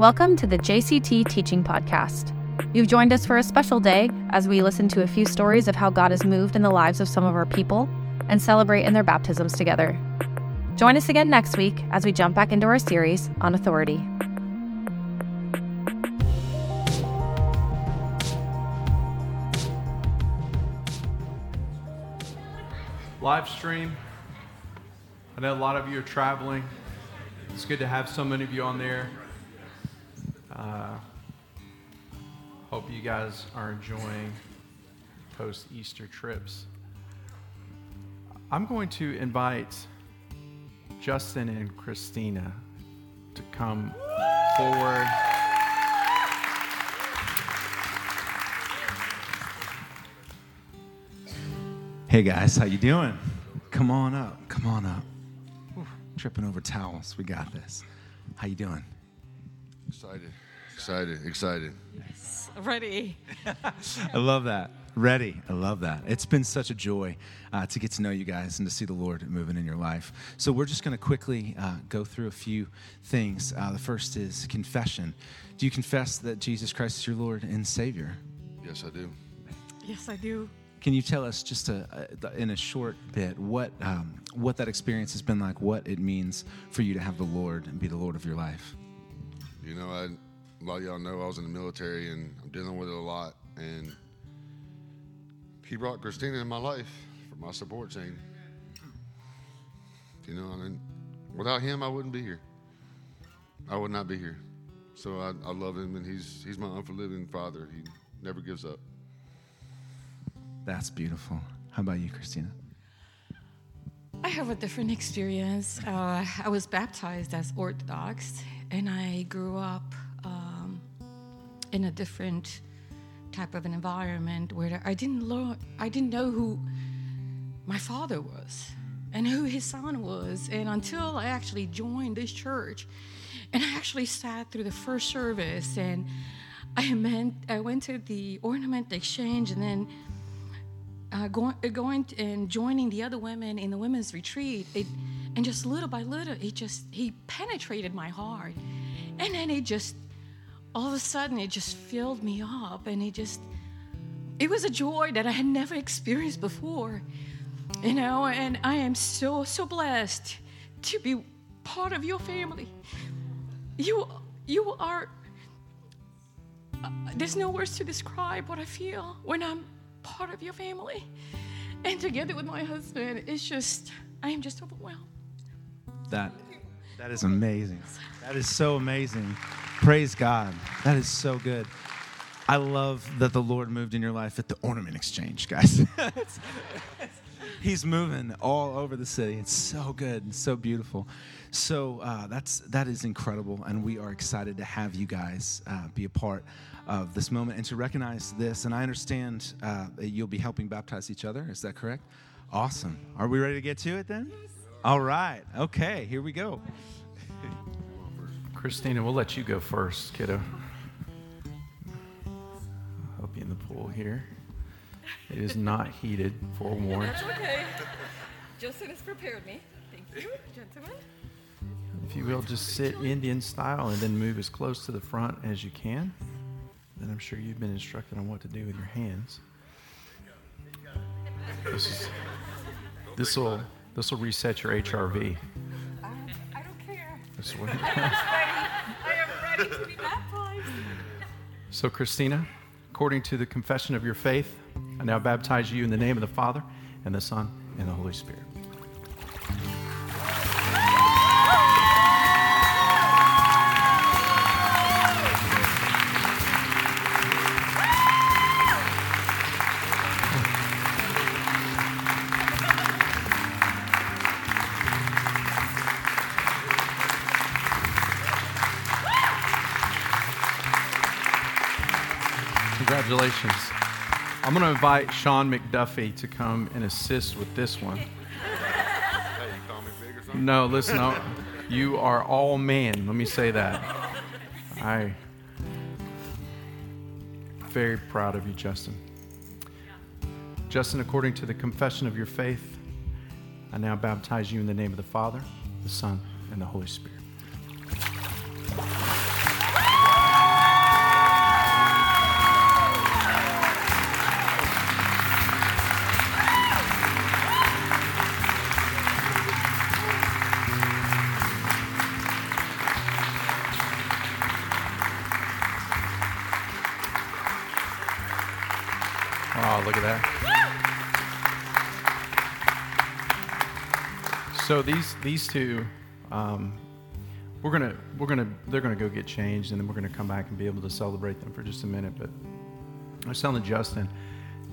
Welcome to the JCT Teaching Podcast. You've joined us for a special day as we listen to a few stories of how God has moved in the lives of some of our people and celebrate in their baptisms together. Join us again next week as we jump back into our series on authority. live stream. I know a lot of you are traveling. It's good to have so many of you on there. Uh, hope you guys are enjoying post Easter trips. I'm going to invite Justin and Christina to come forward. Hey guys, how you doing? Come on up. Come on up. Whew, tripping over towels. We got this. How you doing? Excited, excited, excited. Yes, ready. I love that. Ready. I love that. It's been such a joy uh, to get to know you guys and to see the Lord moving in your life. So, we're just going to quickly uh, go through a few things. Uh, the first is confession. Do you confess that Jesus Christ is your Lord and Savior? Yes, I do. Yes, I do. Can you tell us just a, a, in a short bit what um, what that experience has been like? What it means for you to have the Lord and be the Lord of your life? You know, I, a lot of y'all know I was in the military and I'm dealing with it a lot. And he brought Christina in my life for my support chain. You know, and without him, I wouldn't be here. I would not be here. So I, I love him, and he's he's my unforgiving father. He never gives up. That's beautiful. How about you, Christina? I have a different experience. Uh, I was baptized as Orthodox, and I grew up in a different type of an environment where I didn't learn, I didn't know who my father was and who his son was, and until I actually joined this church, and I actually sat through the first service, and I meant I went to the ornament exchange, and then uh, going, going and joining the other women in the women's retreat, it, and just little by little, it just he penetrated my heart, and then it just all of a sudden it just filled me up, and it just it was a joy that I had never experienced before, you know. And I am so so blessed to be part of your family. You you are. Uh, there's no words to describe what I feel when I'm part of your family. And together with my husband, it's just, I am just overwhelmed. That that is amazing. That is so amazing. Praise God. That is so good. I love that the Lord moved in your life at the ornament exchange, guys. He's moving all over the city. It's so good and so beautiful. So uh, that's that is incredible, and we are excited to have you guys uh, be a part of this moment and to recognize this. And I understand uh, that you'll be helping baptize each other. Is that correct? Awesome. Are we ready to get to it then? All right. Okay. Here we go. Christina, we'll let you go first, kiddo. I'll be in the pool here. It is not heated, forewarned. That's okay. Justin has prepared me. Thank you, gentlemen. If you will, just sit Indian style and then move as close to the front as you can. Then I'm sure you've been instructed on what to do with your hands. This is this will this will reset your HRV. I, I don't care. So, Christina, according to the confession of your faith, I now baptize you in the name of the Father and the Son and the Holy Spirit. Congratulations. I'm going to invite Sean McDuffie to come and assist with this one. Hey, you call me big or something? No, listen, I- you are all man. Let me say that. I very proud of you, Justin. Justin, according to the confession of your faith, I now baptize you in the name of the Father, the Son, and the Holy Spirit. Look at that. So these these two, um, we're gonna we're gonna they're gonna go get changed, and then we're gonna come back and be able to celebrate them for just a minute. But I was telling Justin,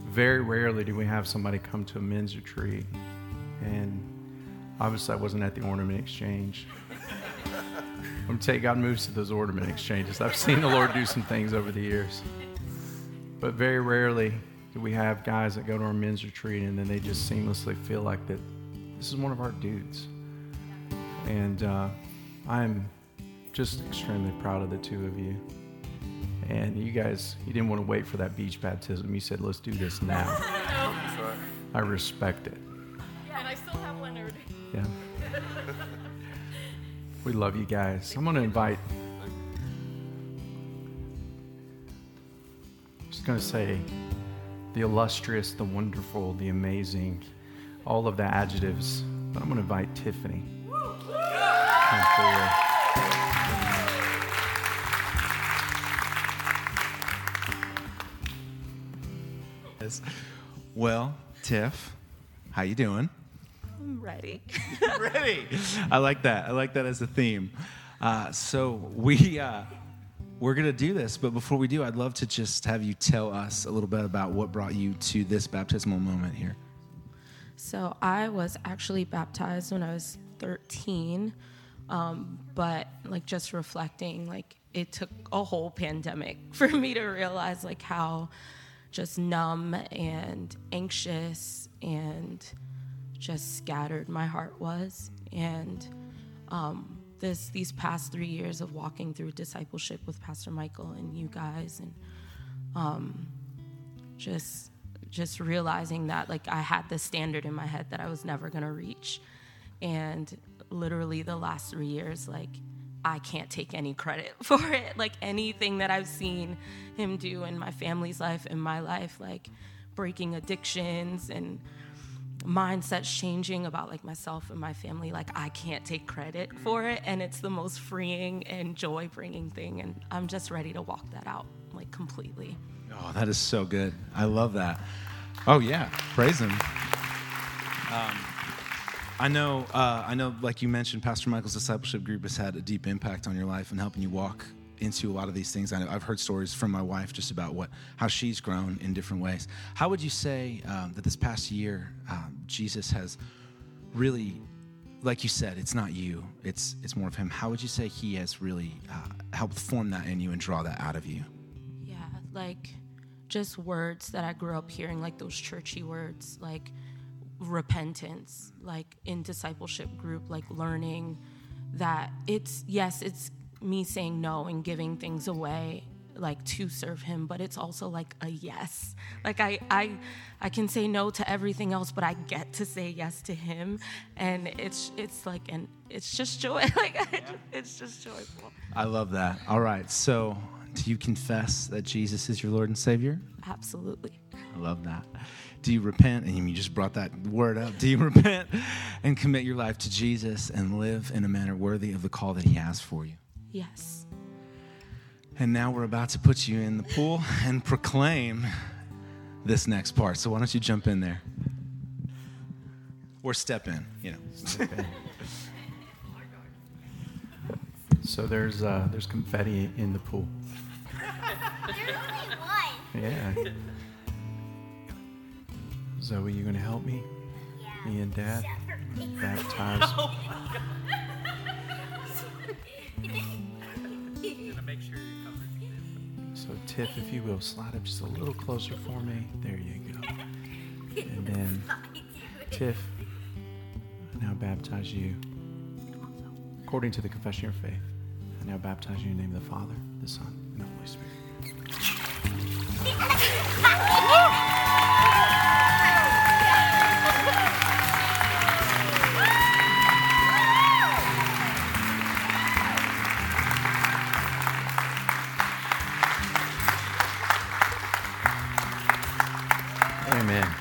very rarely do we have somebody come to a men's retreat, and obviously I wasn't at the ornament exchange. I'm gonna tell you, God moves to those ornament exchanges. I've seen the Lord do some things over the years, but very rarely we have guys that go to our men's retreat and then they just seamlessly feel like that this is one of our dudes. And uh, I'm just extremely proud of the two of you. And you guys, you didn't want to wait for that beach baptism. You said, let's do this now. I respect it. Yeah, and I still have Leonard. Yeah. we love you guys. I'm going to invite, I'm just going to say, the illustrious, the wonderful, the amazing, all of the adjectives. But I'm going to invite Tiffany. Yes. Well, Tiff, how you doing? I'm ready. Ready. I like that. I like that as a theme. Uh, so we uh, we're gonna do this, but before we do, I'd love to just have you tell us a little bit about what brought you to this baptismal moment here. So I was actually baptized when I was 13, um, but like just reflecting, like it took a whole pandemic for me to realize like how just numb and anxious and just scattered my heart was, and um, this these past three years of walking through discipleship with Pastor Michael and you guys and um, just just realizing that like I had this standard in my head that I was never gonna reach. And literally the last three years, like I can't take any credit for it. Like anything that I've seen him do in my family's life, in my life, like breaking addictions and mindsets changing about like myself and my family like i can't take credit for it and it's the most freeing and joy bringing thing and i'm just ready to walk that out like completely Oh, that is so good. I love that. Oh yeah, praise him. Um, I know. Uh, I know. Like you mentioned, Pastor Michael's discipleship group has had a deep impact on your life and helping you walk into a lot of these things. I I've heard stories from my wife just about what how she's grown in different ways. How would you say um, that this past year um, Jesus has really, like you said, it's not you. It's it's more of him. How would you say he has really uh, helped form that in you and draw that out of you? Yeah, like just words that I grew up hearing, like those churchy words, like repentance, like in discipleship group, like learning that it's, yes, it's me saying no and giving things away like to serve him but it's also like a yes like i i i can say no to everything else but i get to say yes to him and it's it's like and it's just joy like it's just joyful I love that. All right. So, do you confess that Jesus is your Lord and Savior? absolutely I love that. Do you repent? And you just brought that word up. Do you repent and commit your life to Jesus and live in a manner worthy of the call that He has for you? Yes And now we're about to put you in the pool and proclaim this next part. So, why don't you jump in there? Or step in, you know. So there's uh, there's confetti in the pool. There's only one. Yeah. Zoe, you gonna help me? Me and Dad baptize. So Tiff, if you will, slide up just a little closer for me. There you go. And then Tiff, I now baptize you according to the confession of your faith. I now baptize you in the name of the Father, the Son, and the Holy Spirit. Amen.